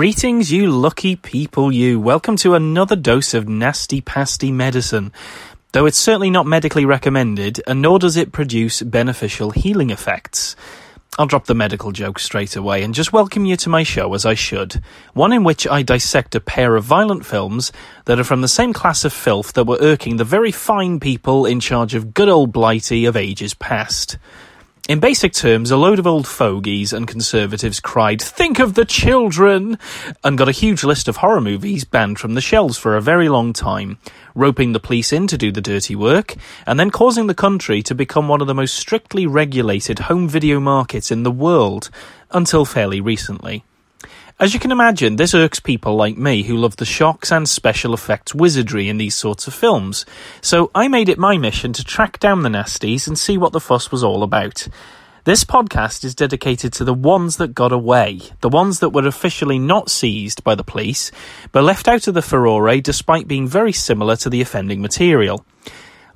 Greetings, you lucky people, you. Welcome to another dose of nasty pasty medicine. Though it's certainly not medically recommended, and nor does it produce beneficial healing effects. I'll drop the medical joke straight away and just welcome you to my show as I should. One in which I dissect a pair of violent films that are from the same class of filth that were irking the very fine people in charge of good old Blighty of ages past. In basic terms, a load of old fogies and conservatives cried, Think of the children! and got a huge list of horror movies banned from the shelves for a very long time, roping the police in to do the dirty work, and then causing the country to become one of the most strictly regulated home video markets in the world, until fairly recently. As you can imagine, this irks people like me who love the shocks and special effects wizardry in these sorts of films. So I made it my mission to track down the nasties and see what the fuss was all about. This podcast is dedicated to the ones that got away, the ones that were officially not seized by the police, but left out of the furore despite being very similar to the offending material.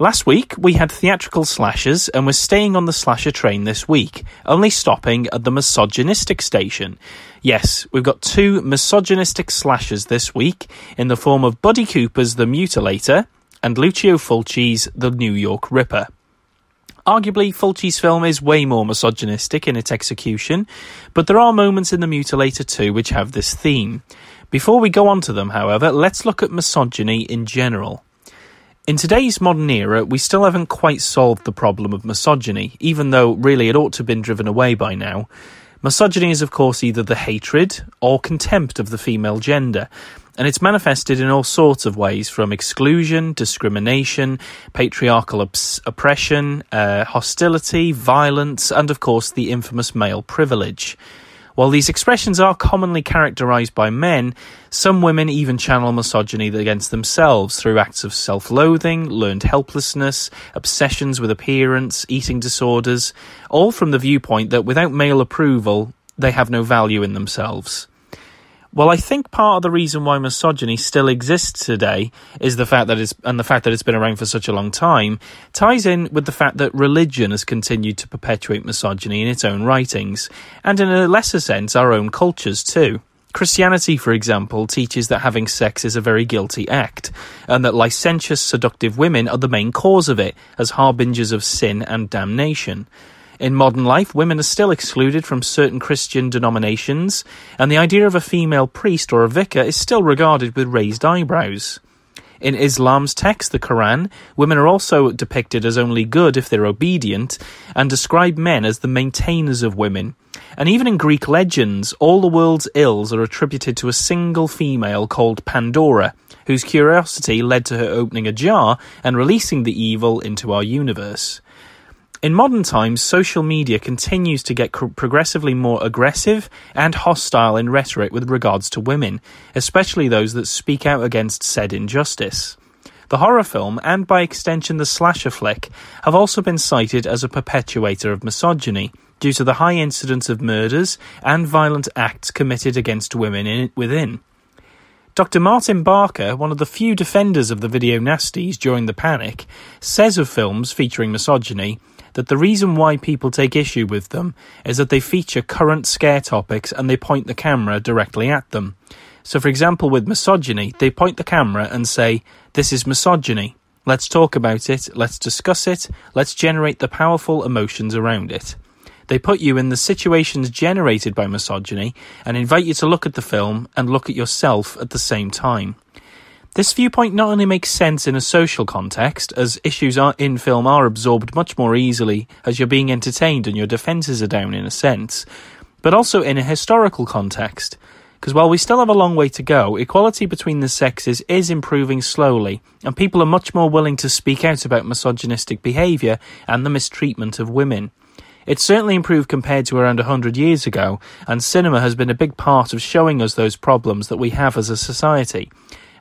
Last week, we had theatrical slashers, and we're staying on the slasher train this week, only stopping at the misogynistic station. Yes, we've got two misogynistic slashers this week, in the form of Buddy Cooper's The Mutilator and Lucio Fulci's The New York Ripper. Arguably, Fulci's film is way more misogynistic in its execution, but there are moments in The Mutilator too which have this theme. Before we go on to them, however, let's look at misogyny in general. In today's modern era, we still haven't quite solved the problem of misogyny, even though really it ought to have been driven away by now. Misogyny is, of course, either the hatred or contempt of the female gender, and it's manifested in all sorts of ways from exclusion, discrimination, patriarchal oppression, uh, hostility, violence, and, of course, the infamous male privilege. While these expressions are commonly characterized by men, some women even channel misogyny against themselves through acts of self loathing, learned helplessness, obsessions with appearance, eating disorders, all from the viewpoint that without male approval, they have no value in themselves. Well, I think part of the reason why misogyny still exists today is the fact that it's and the fact that it's been around for such a long time ties in with the fact that religion has continued to perpetuate misogyny in its own writings, and in a lesser sense, our own cultures too. Christianity, for example, teaches that having sex is a very guilty act, and that licentious, seductive women are the main cause of it, as harbingers of sin and damnation. In modern life, women are still excluded from certain Christian denominations, and the idea of a female priest or a vicar is still regarded with raised eyebrows. In Islam's text, the Quran, women are also depicted as only good if they're obedient, and describe men as the maintainers of women. And even in Greek legends, all the world's ills are attributed to a single female called Pandora, whose curiosity led to her opening a jar and releasing the evil into our universe. In modern times, social media continues to get progressively more aggressive and hostile in rhetoric with regards to women, especially those that speak out against said injustice. The horror film, and by extension the slasher flick, have also been cited as a perpetuator of misogyny due to the high incidence of murders and violent acts committed against women in, within. Dr. Martin Barker, one of the few defenders of the video nasties during the panic, says of films featuring misogyny that the reason why people take issue with them is that they feature current scare topics and they point the camera directly at them. So, for example, with misogyny, they point the camera and say, This is misogyny. Let's talk about it, let's discuss it, let's generate the powerful emotions around it. They put you in the situations generated by misogyny and invite you to look at the film and look at yourself at the same time. This viewpoint not only makes sense in a social context, as issues are, in film are absorbed much more easily as you're being entertained and your defences are down in a sense, but also in a historical context. Because while we still have a long way to go, equality between the sexes is improving slowly, and people are much more willing to speak out about misogynistic behaviour and the mistreatment of women. It's certainly improved compared to around 100 years ago, and cinema has been a big part of showing us those problems that we have as a society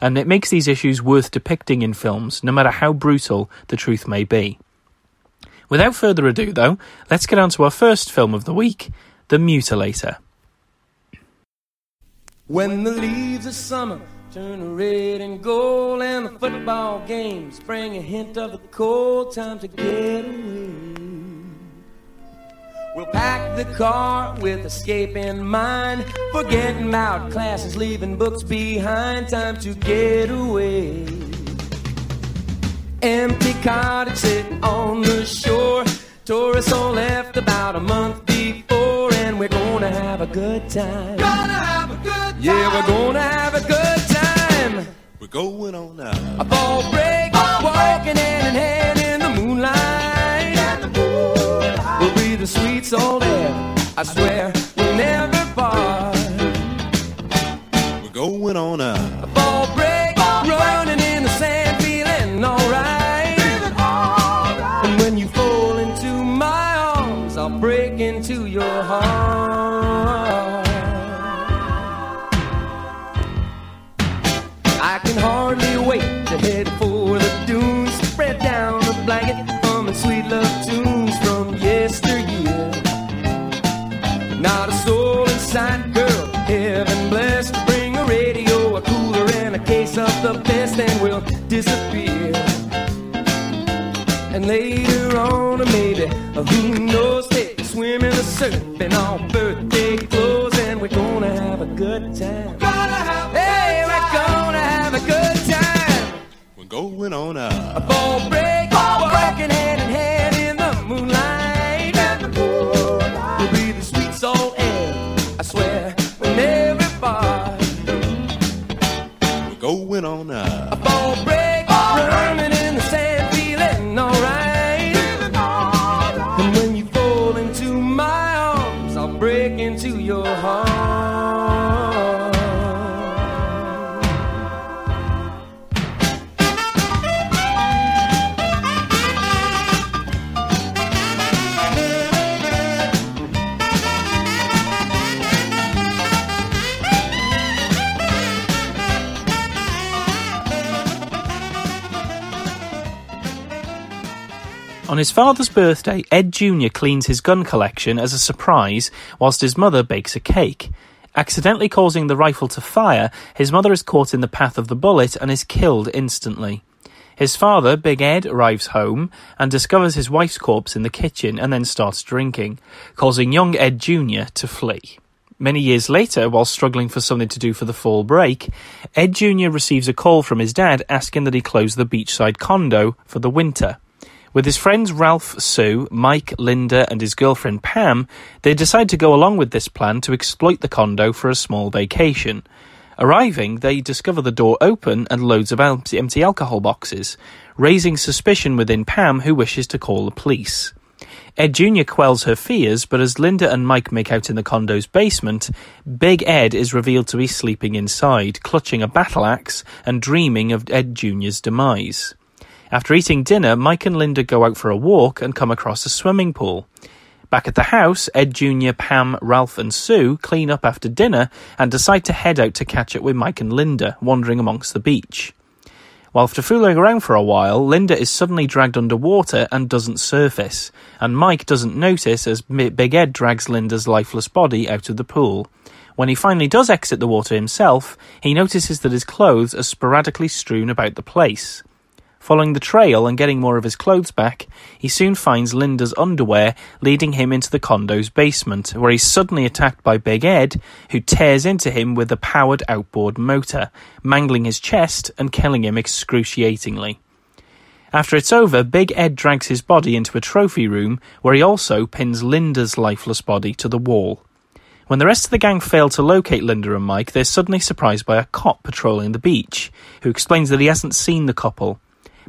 and it makes these issues worth depicting in films, no matter how brutal the truth may be. Without further ado, though, let's get on to our first film of the week The Mutilator. When the leaves of summer turn red and gold, and the football games bring a hint of the cold time to get away. We'll pack the car with escape in mind. Forgetting about classes, leaving books behind. Time to get away. Empty cottage sitting on the shore. Tourists all left about a month before, and we're gonna have a good time. Gonna have a good time. Yeah, we're gonna have a good time. We're going on now. A fall break, walking hand in hand the sweet soul air. I swear we'll never part. We're going on A now. fall break, running in the sand, feeling alright. And when you fall into my arms, I'll break into your heart. Maybe, uh, who knows, hey, swimming or surfing all birthday clothes, and we're gonna have a good time. Gonna have a Hey, good we're time. gonna have a good time. We're going on now. On his father's birthday, Ed Jr. cleans his gun collection as a surprise whilst his mother bakes a cake. Accidentally causing the rifle to fire, his mother is caught in the path of the bullet and is killed instantly. His father, Big Ed, arrives home and discovers his wife's corpse in the kitchen and then starts drinking, causing young Ed Jr. to flee. Many years later, while struggling for something to do for the fall break, Ed Jr. receives a call from his dad asking that he close the beachside condo for the winter. With his friends Ralph, Sue, Mike, Linda, and his girlfriend Pam, they decide to go along with this plan to exploit the condo for a small vacation. Arriving, they discover the door open and loads of empty alcohol boxes, raising suspicion within Pam, who wishes to call the police. Ed Jr. quells her fears, but as Linda and Mike make out in the condo's basement, Big Ed is revealed to be sleeping inside, clutching a battle axe and dreaming of Ed Jr.'s demise. After eating dinner, Mike and Linda go out for a walk and come across a swimming pool. Back at the house, Ed Jr., Pam, Ralph, and Sue clean up after dinner and decide to head out to catch up with Mike and Linda, wandering amongst the beach. While after fooling around for a while, Linda is suddenly dragged underwater and doesn't surface, and Mike doesn't notice as Big Ed drags Linda's lifeless body out of the pool. When he finally does exit the water himself, he notices that his clothes are sporadically strewn about the place. Following the trail and getting more of his clothes back, he soon finds Linda's underwear leading him into the condo's basement, where he's suddenly attacked by Big Ed, who tears into him with a powered outboard motor, mangling his chest and killing him excruciatingly. After it's over, Big Ed drags his body into a trophy room, where he also pins Linda's lifeless body to the wall. When the rest of the gang fail to locate Linda and Mike, they're suddenly surprised by a cop patrolling the beach, who explains that he hasn't seen the couple.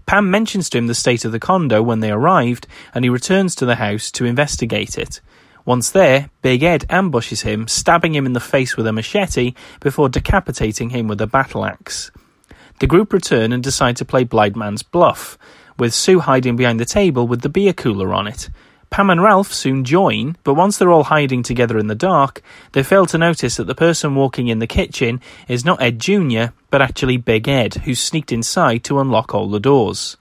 Pam mentions to him the state of the condo when they arrived, and he returns to the house to investigate it. Once there, Big Ed ambushes him, stabbing him in the face with a machete before decapitating him with a battle axe. The group return and decide to play Blind Man's Bluff, with Sue hiding behind the table with the beer cooler on it. Pam and Ralph soon join, but once they're all hiding together in the dark, they fail to notice that the person walking in the kitchen is not Ed Jr., but actually Big Ed, who's sneaked inside to unlock all the doors.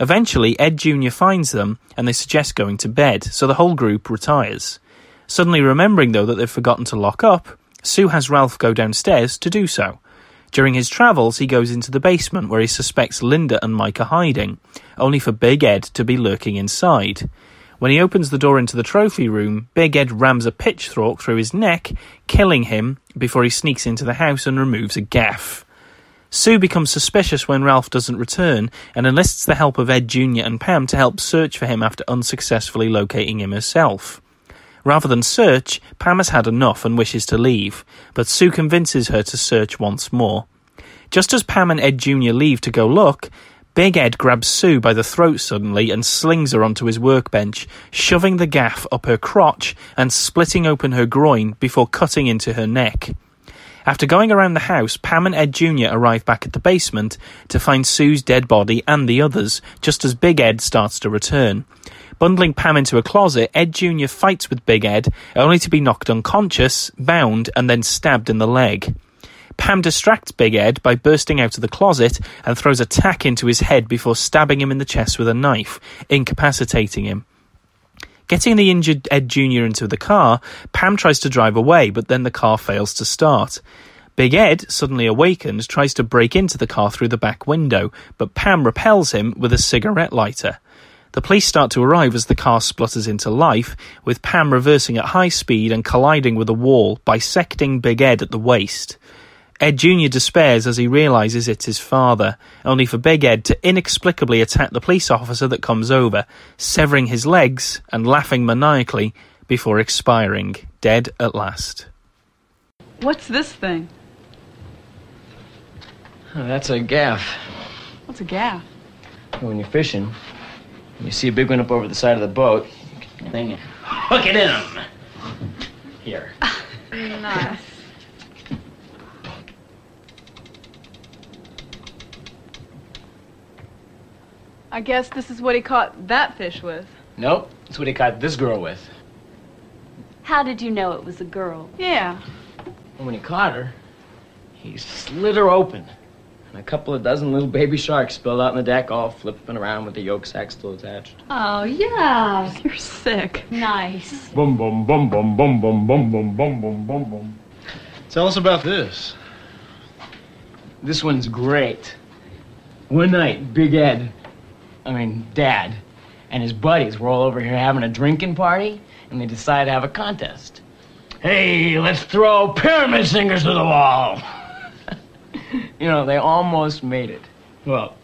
Eventually, Ed Jr. finds them and they suggest going to bed, so the whole group retires. Suddenly remembering, though, that they've forgotten to lock up, Sue has Ralph go downstairs to do so. During his travels, he goes into the basement where he suspects Linda and Mike are hiding, only for Big Ed to be lurking inside. When he opens the door into the trophy room, Big Ed rams a pitchfork through his neck, killing him before he sneaks into the house and removes a gaff. Sue becomes suspicious when Ralph doesn't return and enlists the help of Ed Jr. and Pam to help search for him after unsuccessfully locating him herself. Rather than search, Pam has had enough and wishes to leave, but Sue convinces her to search once more. Just as Pam and Ed Jr. leave to go look, Big Ed grabs Sue by the throat suddenly and slings her onto his workbench, shoving the gaff up her crotch and splitting open her groin before cutting into her neck. After going around the house, Pam and Ed Jr. arrive back at the basement to find Sue's dead body and the others, just as Big Ed starts to return. Bundling Pam into a closet, Ed Jr. fights with Big Ed, only to be knocked unconscious, bound, and then stabbed in the leg. Pam distracts Big Ed by bursting out of the closet and throws a tack into his head before stabbing him in the chest with a knife, incapacitating him. Getting the injured Ed Jr. into the car, Pam tries to drive away, but then the car fails to start. Big Ed, suddenly awakened, tries to break into the car through the back window, but Pam repels him with a cigarette lighter. The police start to arrive as the car splutters into life, with Pam reversing at high speed and colliding with a wall, bisecting Big Ed at the waist. Ed Jr. despairs as he realizes it's his father, only for Big Ed to inexplicably attack the police officer that comes over, severing his legs and laughing maniacally before expiring, dead at last. What's this thing? Oh, that's a gaff. What's a gaff? When you're fishing, and you see a big one up over the side of the boat, you can thing it. Hook it in 'em. Here. Nice. I guess this is what he caught that fish with. Nope, that's what he caught this girl with. How did you know it was a girl? Yeah. And when he caught her, he slit her open. And a couple of dozen little baby sharks spilled out on the deck, all flipping around with the yolk sac still attached. Oh, yeah. You're sick. Nice. Bum bum bum bum bum bum bum bum bum bum bum bum. Tell us about this. This one's great. One night, Big Ed, I mean, Dad, and his buddies were all over here having a drinking party, and they decided to have a contest. Hey, let's throw pyramid singers to the wall! you know, they almost made it. Well,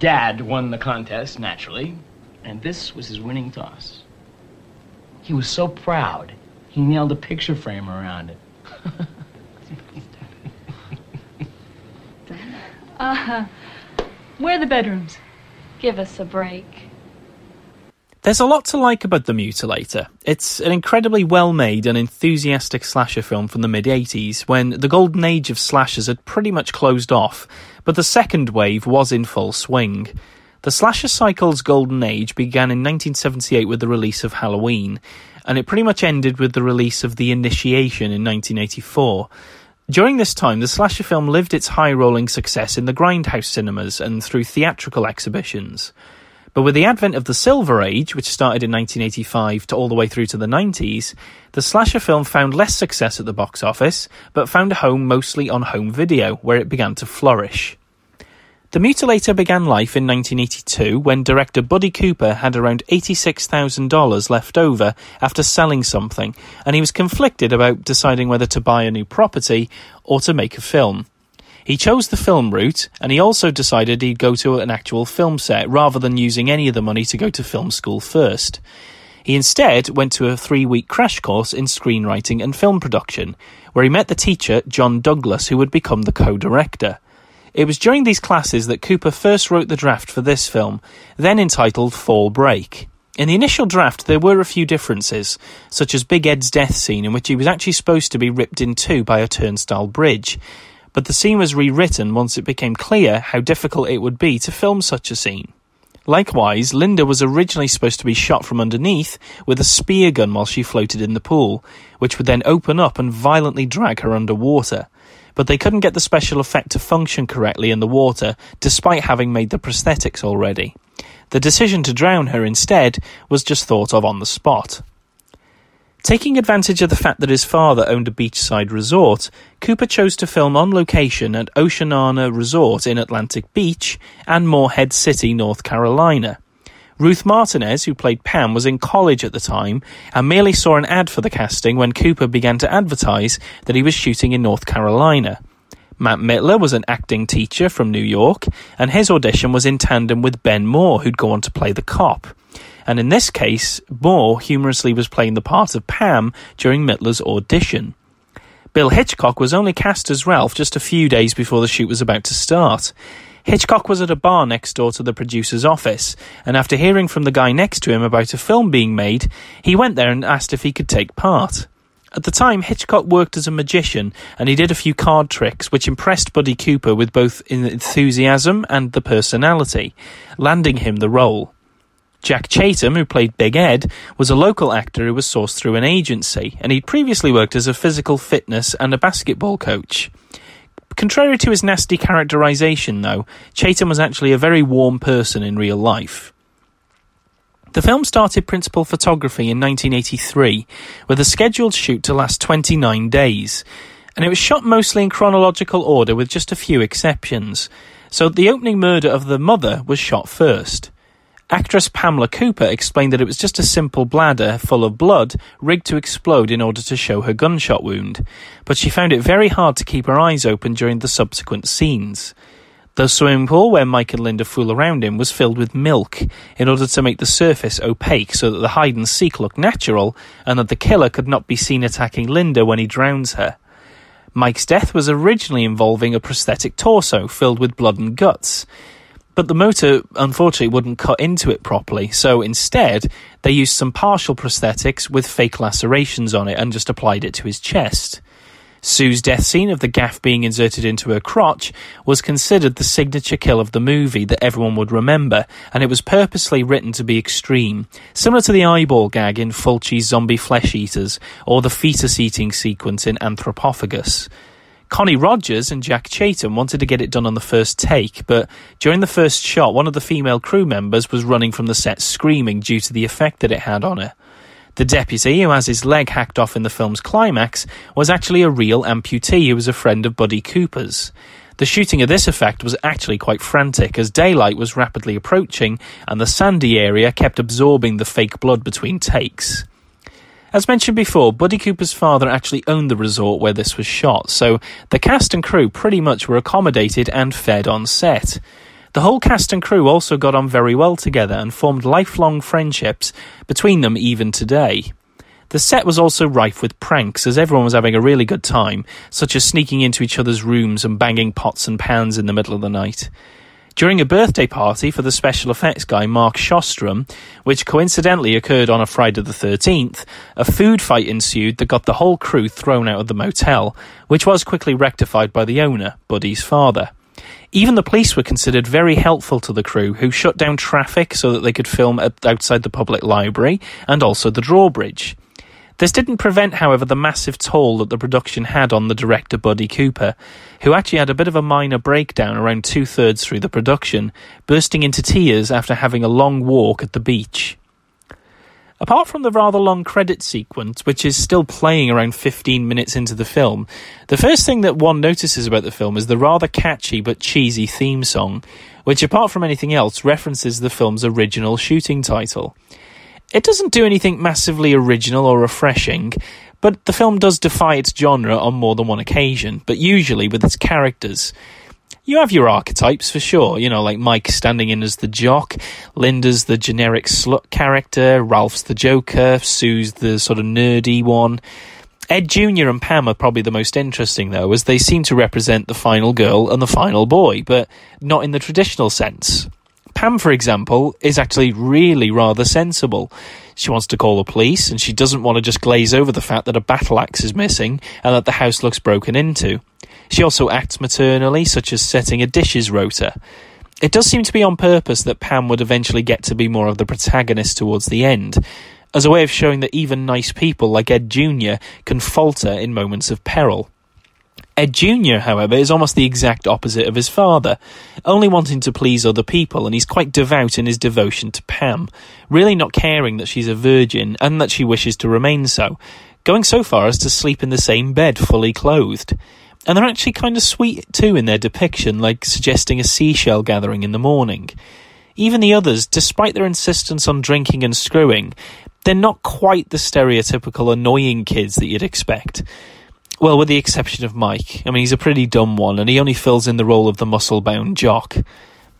Dad won the contest, naturally, and this was his winning toss. He was so proud, he nailed a picture frame around it. Uh, huh. where are the bedrooms? Give us a break. There's a lot to like about The Mutilator. It's an incredibly well made and enthusiastic slasher film from the mid 80s when the golden age of slashers had pretty much closed off, but the second wave was in full swing. The slasher cycle's golden age began in 1978 with the release of Halloween, and it pretty much ended with the release of The Initiation in 1984. During this time, the slasher film lived its high rolling success in the grindhouse cinemas and through theatrical exhibitions. But with the advent of the Silver Age, which started in 1985 to all the way through to the 90s, the slasher film found less success at the box office, but found a home mostly on home video, where it began to flourish. The Mutilator began life in 1982 when director Buddy Cooper had around $86,000 left over after selling something, and he was conflicted about deciding whether to buy a new property or to make a film. He chose the film route, and he also decided he'd go to an actual film set rather than using any of the money to go to film school first. He instead went to a three week crash course in screenwriting and film production, where he met the teacher, John Douglas, who would become the co director. It was during these classes that Cooper first wrote the draft for this film, then entitled Fall Break. In the initial draft, there were a few differences, such as Big Ed's death scene, in which he was actually supposed to be ripped in two by a turnstile bridge, but the scene was rewritten once it became clear how difficult it would be to film such a scene. Likewise, Linda was originally supposed to be shot from underneath with a spear gun while she floated in the pool, which would then open up and violently drag her underwater. But they couldn't get the special effect to function correctly in the water, despite having made the prosthetics already. The decision to drown her instead was just thought of on the spot. Taking advantage of the fact that his father owned a beachside resort, Cooper chose to film on location at Oceanana Resort in Atlantic Beach and Morehead City, North Carolina. Ruth Martinez, who played Pam, was in college at the time and merely saw an ad for the casting when Cooper began to advertise that he was shooting in North Carolina. Matt Mittler was an acting teacher from New York, and his audition was in tandem with Ben Moore, who'd go on to play the cop. And in this case, Moore humorously was playing the part of Pam during Mittler's audition. Bill Hitchcock was only cast as Ralph just a few days before the shoot was about to start. Hitchcock was at a bar next door to the producer's office, and after hearing from the guy next to him about a film being made, he went there and asked if he could take part. At the time, Hitchcock worked as a magician and he did a few card tricks which impressed Buddy Cooper with both enthusiasm and the personality, landing him the role. Jack Chatham, who played Big Ed, was a local actor who was sourced through an agency, and he'd previously worked as a physical fitness and a basketball coach. Contrary to his nasty characterization, though, Chatham was actually a very warm person in real life. The film started principal photography in 1983, with a scheduled shoot to last 29 days, and it was shot mostly in chronological order with just a few exceptions. So the opening murder of the mother was shot first. Actress Pamela Cooper explained that it was just a simple bladder full of blood rigged to explode in order to show her gunshot wound, but she found it very hard to keep her eyes open during the subsequent scenes. The swimming pool where Mike and Linda fool around in was filled with milk in order to make the surface opaque so that the hide and seek looked natural and that the killer could not be seen attacking Linda when he drowns her. Mike's death was originally involving a prosthetic torso filled with blood and guts, but the motor unfortunately wouldn't cut into it properly, so instead they used some partial prosthetics with fake lacerations on it and just applied it to his chest. Sue's death scene of the gaff being inserted into her crotch was considered the signature kill of the movie that everyone would remember, and it was purposely written to be extreme, similar to the eyeball gag in Fulci's Zombie Flesh Eaters or the fetus eating sequence in Anthropophagus. Connie Rogers and Jack Chatham wanted to get it done on the first take, but during the first shot, one of the female crew members was running from the set screaming due to the effect that it had on her. The deputy, who has his leg hacked off in the film's climax, was actually a real amputee who was a friend of Buddy Cooper's. The shooting of this effect was actually quite frantic as daylight was rapidly approaching and the sandy area kept absorbing the fake blood between takes. As mentioned before, Buddy Cooper's father actually owned the resort where this was shot, so the cast and crew pretty much were accommodated and fed on set. The whole cast and crew also got on very well together and formed lifelong friendships between them even today. The set was also rife with pranks, as everyone was having a really good time, such as sneaking into each other's rooms and banging pots and pans in the middle of the night. During a birthday party for the special effects guy Mark Shostrom, which coincidentally occurred on a Friday the 13th, a food fight ensued that got the whole crew thrown out of the motel, which was quickly rectified by the owner, Buddy's father. Even the police were considered very helpful to the crew, who shut down traffic so that they could film outside the public library and also the drawbridge. This didn't prevent, however, the massive toll that the production had on the director Buddy Cooper, who actually had a bit of a minor breakdown around two thirds through the production, bursting into tears after having a long walk at the beach. Apart from the rather long credit sequence, which is still playing around 15 minutes into the film, the first thing that one notices about the film is the rather catchy but cheesy theme song, which, apart from anything else, references the film's original shooting title. It doesn't do anything massively original or refreshing, but the film does defy its genre on more than one occasion, but usually with its characters you have your archetypes for sure. You know, like Mike standing in as the jock, Linda's the generic slut character, Ralph's the Joker, Sue's the sort of nerdy one. Ed Jr. and Pam are probably the most interesting, though, as they seem to represent the final girl and the final boy, but not in the traditional sense. Pam, for example, is actually really rather sensible. She wants to call the police, and she doesn't want to just glaze over the fact that a battle axe is missing and that the house looks broken into. She also acts maternally, such as setting a dishes rota. It does seem to be on purpose that Pam would eventually get to be more of the protagonist towards the end, as a way of showing that even nice people like Ed Jr. can falter in moments of peril. Ed Jr., however, is almost the exact opposite of his father, only wanting to please other people, and he's quite devout in his devotion to Pam, really not caring that she's a virgin and that she wishes to remain so, going so far as to sleep in the same bed fully clothed. And they're actually kind of sweet too in their depiction, like suggesting a seashell gathering in the morning. Even the others, despite their insistence on drinking and screwing, they're not quite the stereotypical annoying kids that you'd expect. Well, with the exception of Mike. I mean, he's a pretty dumb one, and he only fills in the role of the muscle bound jock.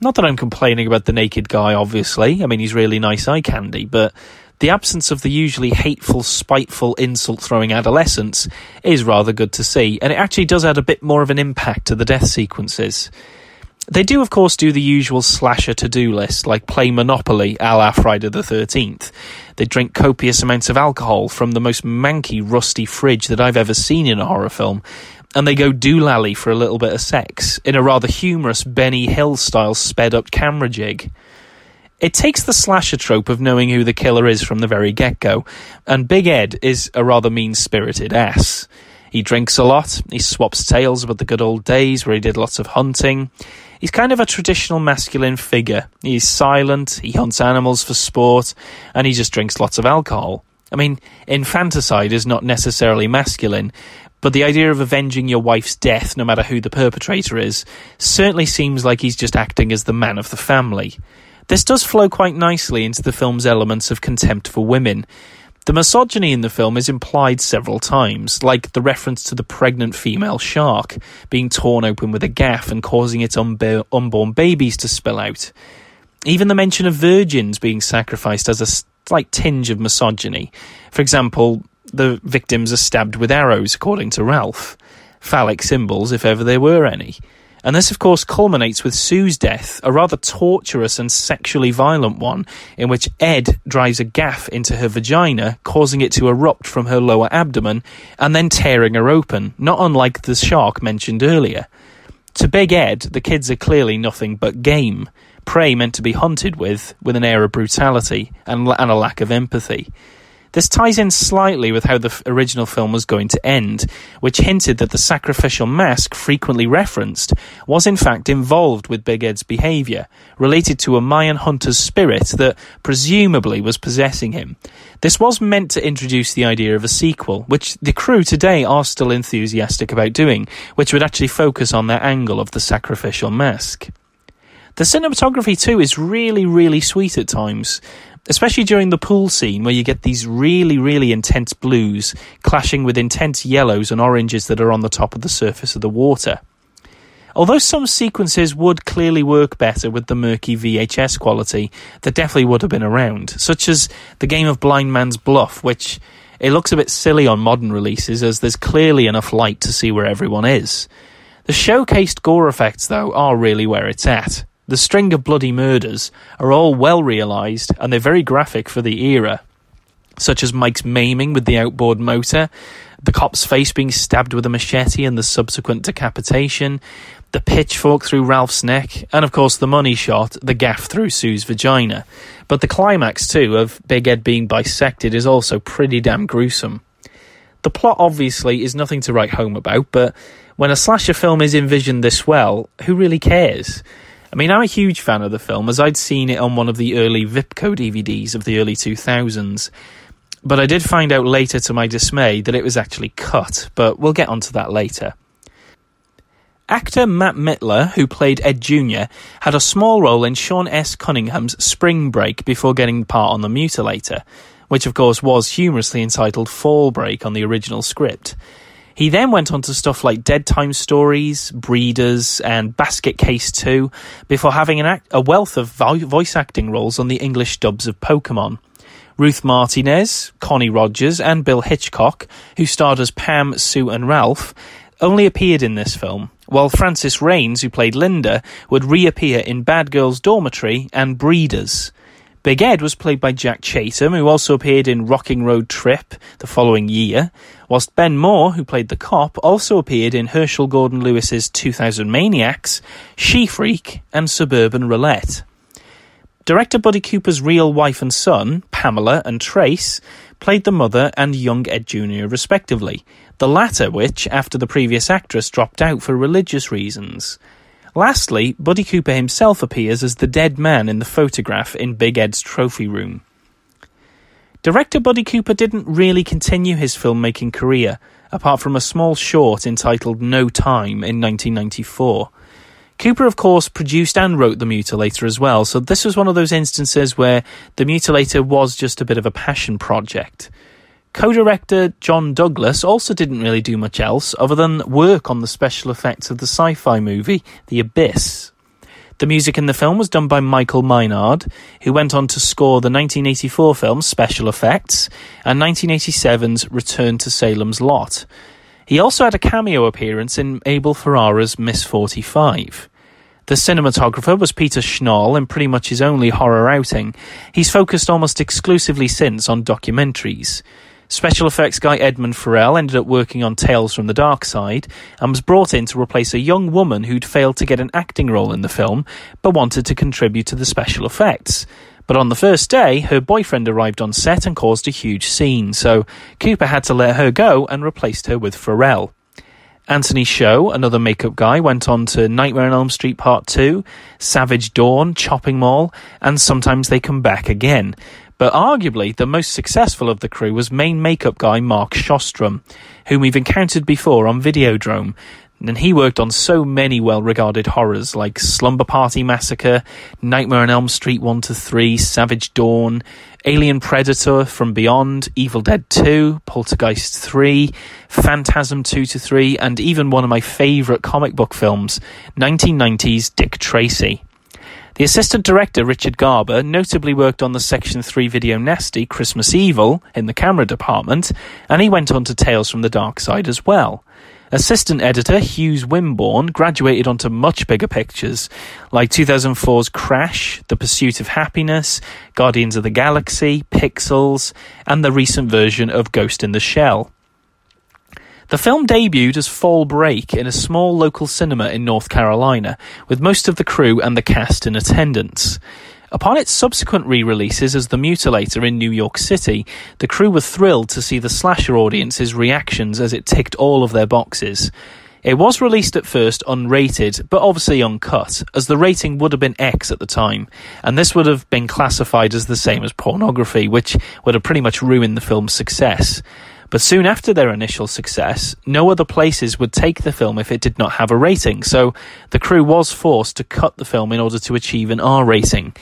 Not that I'm complaining about the naked guy, obviously. I mean, he's really nice eye candy, but the absence of the usually hateful, spiteful, insult throwing adolescence is rather good to see, and it actually does add a bit more of an impact to the death sequences. They do, of course, do the usual slasher to do list, like play Monopoly a la Friday the 13th. They drink copious amounts of alcohol from the most manky, rusty fridge that I've ever seen in a horror film, and they go doolally for a little bit of sex in a rather humorous Benny Hill style sped up camera jig. It takes the slasher trope of knowing who the killer is from the very get go, and Big Ed is a rather mean spirited ass. He drinks a lot, he swaps tales about the good old days where he did lots of hunting. He's kind of a traditional masculine figure. He's silent, he hunts animals for sport, and he just drinks lots of alcohol. I mean, infanticide is not necessarily masculine, but the idea of avenging your wife's death, no matter who the perpetrator is, certainly seems like he's just acting as the man of the family. This does flow quite nicely into the film's elements of contempt for women. The misogyny in the film is implied several times, like the reference to the pregnant female shark being torn open with a gaff and causing its unbe- unborn babies to spill out. Even the mention of virgins being sacrificed has a slight tinge of misogyny. For example, the victims are stabbed with arrows, according to Ralph. Phallic symbols, if ever there were any. And this, of course, culminates with Sue's death, a rather torturous and sexually violent one, in which Ed drives a gaff into her vagina, causing it to erupt from her lower abdomen, and then tearing her open, not unlike the shark mentioned earlier. To Big Ed, the kids are clearly nothing but game, prey meant to be hunted with, with an air of brutality and, and a lack of empathy. This ties in slightly with how the original film was going to end, which hinted that the sacrificial mask frequently referenced was in fact involved with Big Ed's behaviour, related to a Mayan hunter's spirit that presumably was possessing him. This was meant to introduce the idea of a sequel, which the crew today are still enthusiastic about doing, which would actually focus on their angle of the sacrificial mask. The cinematography too is really, really sweet at times especially during the pool scene where you get these really, really intense blues clashing with intense yellows and oranges that are on the top of the surface of the water. Although some sequences would clearly work better with the murky VHS quality that definitely would have been around, such as the game of Blind Man's Bluff, which it looks a bit silly on modern releases as there's clearly enough light to see where everyone is. The showcased gore effects, though, are really where it's at. The string of bloody murders are all well realised and they're very graphic for the era, such as Mike's maiming with the outboard motor, the cop's face being stabbed with a machete and the subsequent decapitation, the pitchfork through Ralph's neck, and of course the money shot, the gaff through Sue's vagina. But the climax, too, of Big Ed being bisected is also pretty damn gruesome. The plot obviously is nothing to write home about, but when a slasher film is envisioned this well, who really cares? I mean, I'm a huge fan of the film, as I'd seen it on one of the early Vipco DVDs of the early 2000s. But I did find out later, to my dismay, that it was actually cut, but we'll get onto that later. Actor Matt Mittler, who played Ed Jr., had a small role in Sean S. Cunningham's Spring Break before getting the part on The Mutilator, which of course was humorously entitled Fall Break on the original script. He then went on to stuff like Dead Time Stories, Breeders, and Basket Case 2, before having act- a wealth of vo- voice acting roles on the English dubs of Pokemon. Ruth Martinez, Connie Rogers, and Bill Hitchcock, who starred as Pam, Sue, and Ralph, only appeared in this film, while Frances Raines, who played Linda, would reappear in Bad Girls Dormitory and Breeders. Big Ed was played by Jack Chatham, who also appeared in Rocking Road Trip the following year, whilst Ben Moore, who played the cop, also appeared in Herschell Gordon Lewis's 2000 Maniacs, She Freak, and Suburban Roulette. Director Buddy Cooper's real wife and son, Pamela and Trace, played the mother and young Ed Jr., respectively, the latter which, after the previous actress dropped out for religious reasons. Lastly, Buddy Cooper himself appears as the dead man in the photograph in Big Ed's trophy room. Director Buddy Cooper didn't really continue his filmmaking career, apart from a small short entitled No Time in 1994. Cooper, of course, produced and wrote The Mutilator as well, so this was one of those instances where The Mutilator was just a bit of a passion project. Co director John Douglas also didn't really do much else other than work on the special effects of the sci fi movie The Abyss. The music in the film was done by Michael Minard, who went on to score the 1984 film Special Effects and 1987's Return to Salem's Lot. He also had a cameo appearance in Abel Ferrara's Miss 45. The cinematographer was Peter Schnall in pretty much his only horror outing. He's focused almost exclusively since on documentaries. Special effects guy Edmund Farrell ended up working on Tales from the Dark Side and was brought in to replace a young woman who'd failed to get an acting role in the film but wanted to contribute to the special effects. But on the first day, her boyfriend arrived on set and caused a huge scene, so Cooper had to let her go and replaced her with Farrell. Anthony Showe, another makeup guy, went on to Nightmare on Elm Street Part 2, Savage Dawn, Chopping Mall, and sometimes they come back again. But arguably, the most successful of the crew was main makeup guy Mark Shostrom, whom we've encountered before on Videodrome. And he worked on so many well regarded horrors like Slumber Party Massacre, Nightmare on Elm Street 1 to 3, Savage Dawn, Alien Predator from Beyond, Evil Dead 2, Poltergeist 3, Phantasm 2 to 3, and even one of my favourite comic book films, 1990's Dick Tracy. The assistant director, Richard Garber, notably worked on the Section 3 video nasty Christmas Evil in the camera department, and he went on to Tales from the Dark Side as well. Assistant editor Hughes Winborne graduated onto much bigger pictures, like 2004's Crash, The Pursuit of Happiness, Guardians of the Galaxy, Pixels, and the recent version of Ghost in the Shell. The film debuted as Fall Break in a small local cinema in North Carolina, with most of the crew and the cast in attendance. Upon its subsequent re releases as The Mutilator in New York City, the crew were thrilled to see the slasher audience's reactions as it ticked all of their boxes. It was released at first unrated, but obviously uncut, as the rating would have been X at the time, and this would have been classified as the same as pornography, which would have pretty much ruined the film's success. But soon after their initial success, no other places would take the film if it did not have a rating, so the crew was forced to cut the film in order to achieve an R rating.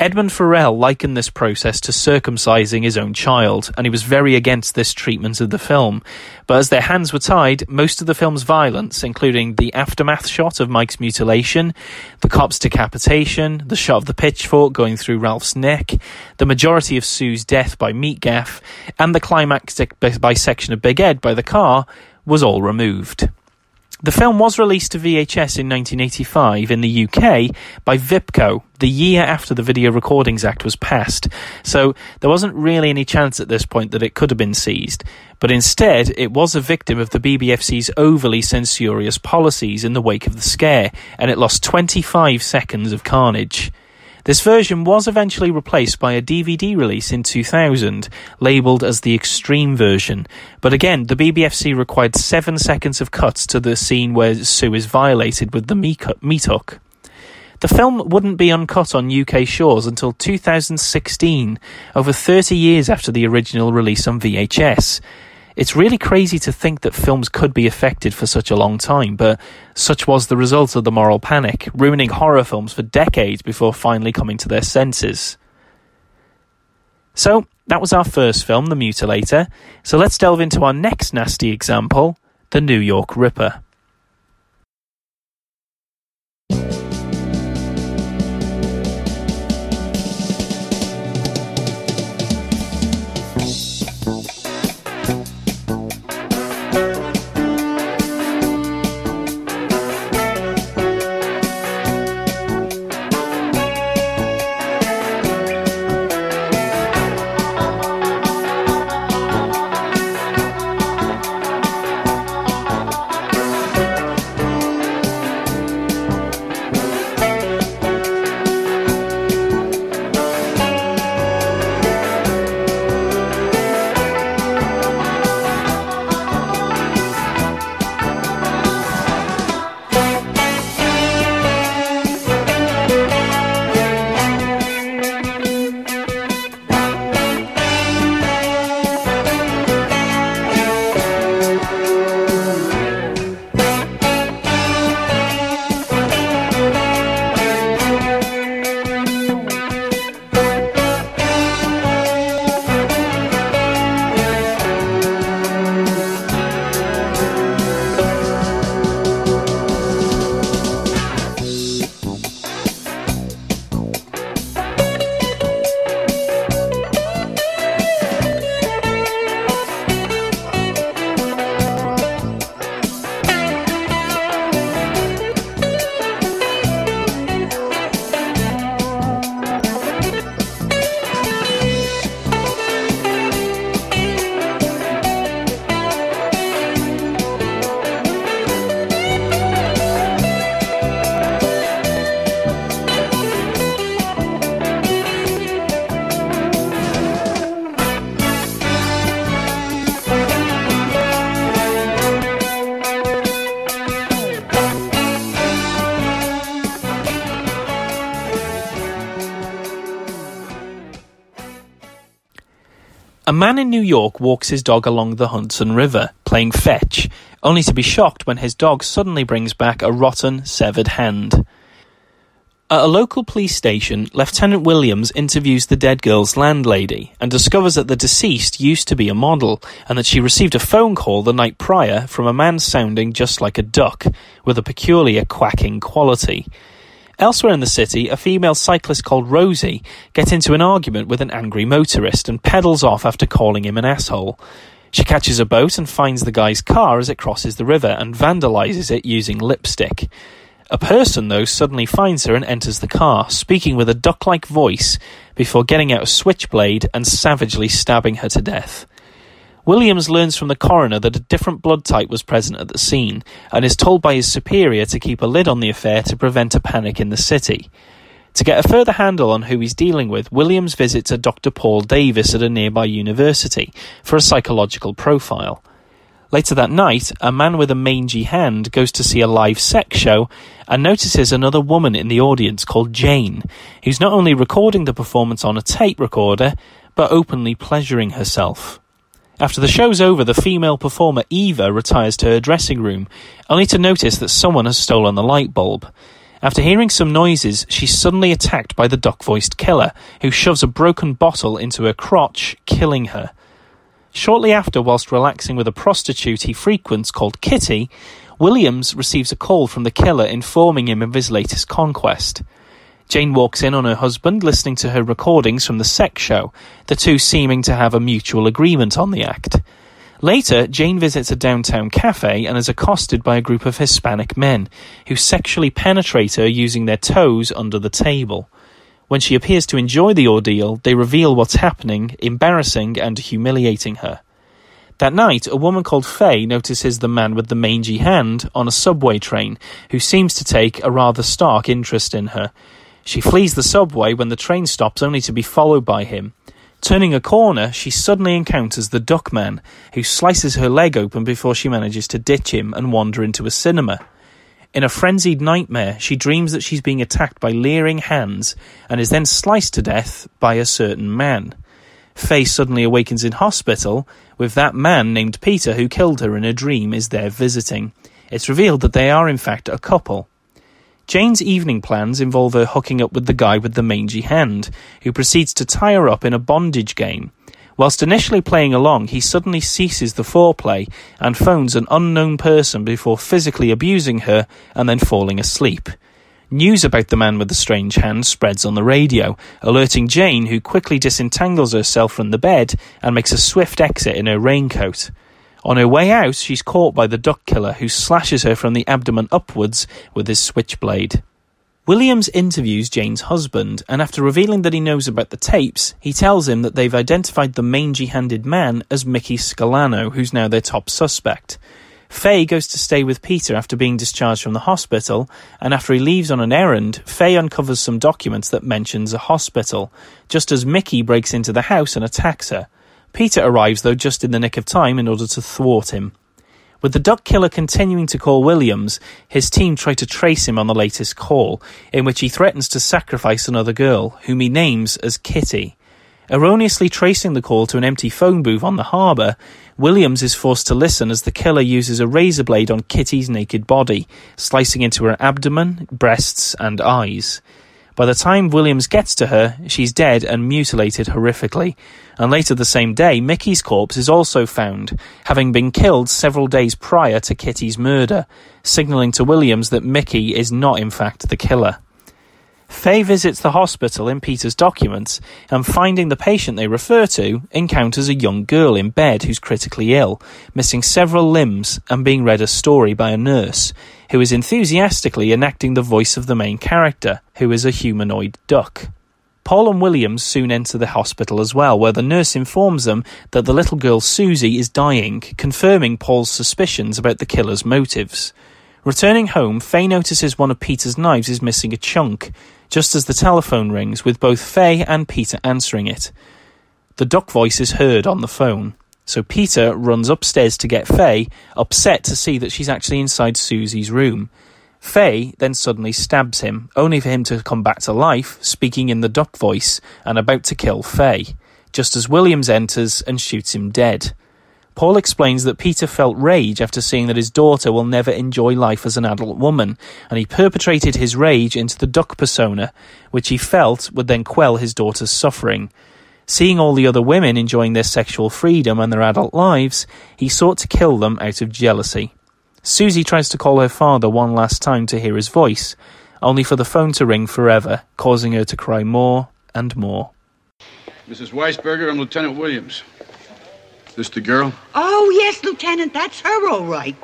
Edmund Farrell likened this process to circumcising his own child, and he was very against this treatment of the film. But as their hands were tied, most of the film's violence, including the aftermath shot of Mike's mutilation, the cop's decapitation, the shot of the pitchfork going through Ralph's neck, the majority of Sue's death by meat gaff, and the climactic bisection of Big Ed by the car, was all removed. The film was released to VHS in 1985 in the UK by Vipco, the year after the Video Recordings Act was passed, so there wasn't really any chance at this point that it could have been seized. But instead, it was a victim of the BBFC's overly censorious policies in the wake of the scare, and it lost 25 seconds of carnage. This version was eventually replaced by a DVD release in 2000, labelled as the Extreme version. But again, the BBFC required seven seconds of cuts to the scene where Sue is violated with the meat hook. The film wouldn't be uncut on UK shores until 2016, over 30 years after the original release on VHS. It's really crazy to think that films could be affected for such a long time, but such was the result of the moral panic, ruining horror films for decades before finally coming to their senses. So, that was our first film, The Mutilator. So let's delve into our next nasty example, The New York Ripper. A man in New York walks his dog along the Hudson River, playing fetch, only to be shocked when his dog suddenly brings back a rotten, severed hand. At a local police station, Lieutenant Williams interviews the dead girl's landlady and discovers that the deceased used to be a model and that she received a phone call the night prior from a man sounding just like a duck, with a peculiar quacking quality. Elsewhere in the city, a female cyclist called Rosie gets into an argument with an angry motorist and pedals off after calling him an asshole. She catches a boat and finds the guy's car as it crosses the river and vandalizes it using lipstick. A person, though, suddenly finds her and enters the car, speaking with a duck like voice before getting out a switchblade and savagely stabbing her to death. Williams learns from the coroner that a different blood type was present at the scene and is told by his superior to keep a lid on the affair to prevent a panic in the city. To get a further handle on who he's dealing with, Williams visits a Dr. Paul Davis at a nearby university for a psychological profile. Later that night, a man with a mangy hand goes to see a live sex show and notices another woman in the audience called Jane, who's not only recording the performance on a tape recorder, but openly pleasuring herself. After the show's over, the female performer Eva retires to her dressing room, only to notice that someone has stolen the light bulb. After hearing some noises, she's suddenly attacked by the duck voiced killer, who shoves a broken bottle into her crotch, killing her. Shortly after, whilst relaxing with a prostitute he frequents called Kitty, Williams receives a call from the killer informing him of his latest conquest. Jane walks in on her husband listening to her recordings from the sex show, the two seeming to have a mutual agreement on the act. Later, Jane visits a downtown cafe and is accosted by a group of Hispanic men who sexually penetrate her using their toes under the table. When she appears to enjoy the ordeal, they reveal what's happening, embarrassing and humiliating her. That night, a woman called Faye notices the man with the mangy hand on a subway train, who seems to take a rather stark interest in her. She flees the subway when the train stops only to be followed by him. Turning a corner, she suddenly encounters the Duckman, who slices her leg open before she manages to ditch him and wander into a cinema. In a frenzied nightmare, she dreams that she's being attacked by leering hands and is then sliced to death by a certain man. Faye suddenly awakens in hospital with that man named Peter who killed her in a dream is there visiting. It's revealed that they are in fact a couple. Jane's evening plans involve her hooking up with the guy with the mangy hand, who proceeds to tie her up in a bondage game. Whilst initially playing along, he suddenly ceases the foreplay and phones an unknown person before physically abusing her and then falling asleep. News about the man with the strange hand spreads on the radio, alerting Jane, who quickly disentangles herself from the bed and makes a swift exit in her raincoat. On her way out, she's caught by the duck killer, who slashes her from the abdomen upwards with his switchblade. Williams interviews Jane's husband, and after revealing that he knows about the tapes, he tells him that they've identified the mangy handed man as Mickey Scalano, who's now their top suspect. Faye goes to stay with Peter after being discharged from the hospital, and after he leaves on an errand, Faye uncovers some documents that mentions a hospital, just as Mickey breaks into the house and attacks her. Peter arrives, though, just in the nick of time in order to thwart him. With the duck killer continuing to call Williams, his team try to trace him on the latest call, in which he threatens to sacrifice another girl, whom he names as Kitty. Erroneously tracing the call to an empty phone booth on the harbour, Williams is forced to listen as the killer uses a razor blade on Kitty's naked body, slicing into her abdomen, breasts, and eyes. By the time Williams gets to her, she's dead and mutilated horrifically. And later the same day, Mickey's corpse is also found, having been killed several days prior to Kitty's murder, signalling to Williams that Mickey is not in fact the killer. Faye visits the hospital in Peter's documents and, finding the patient they refer to, encounters a young girl in bed who's critically ill, missing several limbs, and being read a story by a nurse, who is enthusiastically enacting the voice of the main character, who is a humanoid duck. Paul and Williams soon enter the hospital as well, where the nurse informs them that the little girl Susie is dying, confirming Paul's suspicions about the killer's motives. Returning home, Faye notices one of Peter's knives is missing a chunk, just as the telephone rings, with both Faye and Peter answering it. The duck voice is heard on the phone, so Peter runs upstairs to get Faye, upset to see that she's actually inside Susie's room. Faye then suddenly stabs him, only for him to come back to life, speaking in the duck voice, and about to kill Faye. just as Williams enters and shoots him dead. Paul explains that Peter felt rage after seeing that his daughter will never enjoy life as an adult woman, and he perpetrated his rage into the duck persona, which he felt would then quell his daughter's suffering. Seeing all the other women enjoying their sexual freedom and their adult lives, he sought to kill them out of jealousy. Susie tries to call her father one last time to hear his voice, only for the phone to ring forever, causing her to cry more and more. Mrs. Weisberger, I'm Lieutenant Williams. This the girl? Oh, yes, Lieutenant, that's her, all right.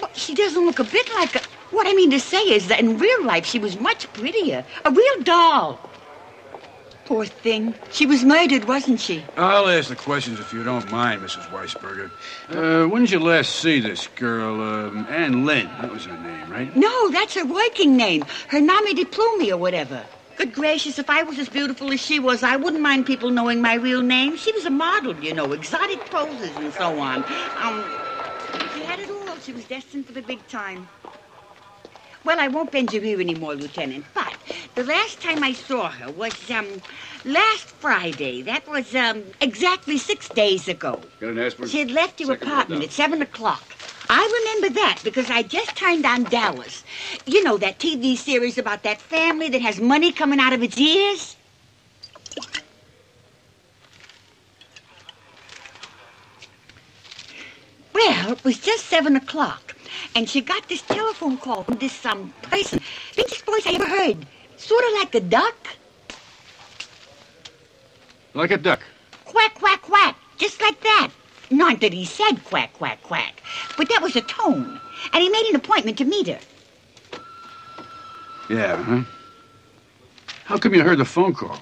But she doesn't look a bit like a. What I mean to say is that in real life she was much prettier. A real doll. Poor thing. She was murdered, wasn't she? I'll ask the questions if you don't mind, Mrs. Weisberger. Uh, when did you last see this girl? Um, Ann Lynn. That was her name, right? No, that's her working name. Her name de plume or whatever. Good gracious, if I was as beautiful as she was, I wouldn't mind people knowing my real name. She was a model, you know, exotic poses and so on. Um, she had it all. She was destined for the big time. Well, I won't bend your ear anymore, Lieutenant, but the last time I saw her was, um, last Friday. That was, um, exactly six days ago. Got an aspirin? She had left your Second apartment at seven o'clock. I remember that because I just turned on Dallas. You know, that TV series about that family that has money coming out of its ears? Well, it was just seven o'clock, and she got this telephone call from this um person. Biggest voice I ever heard. Sort of like a duck. Like a duck. Quack, quack, quack. Just like that. Not that he said quack, quack, quack, but that was a tone. And he made an appointment to meet her. Yeah, huh? How come you heard the phone call?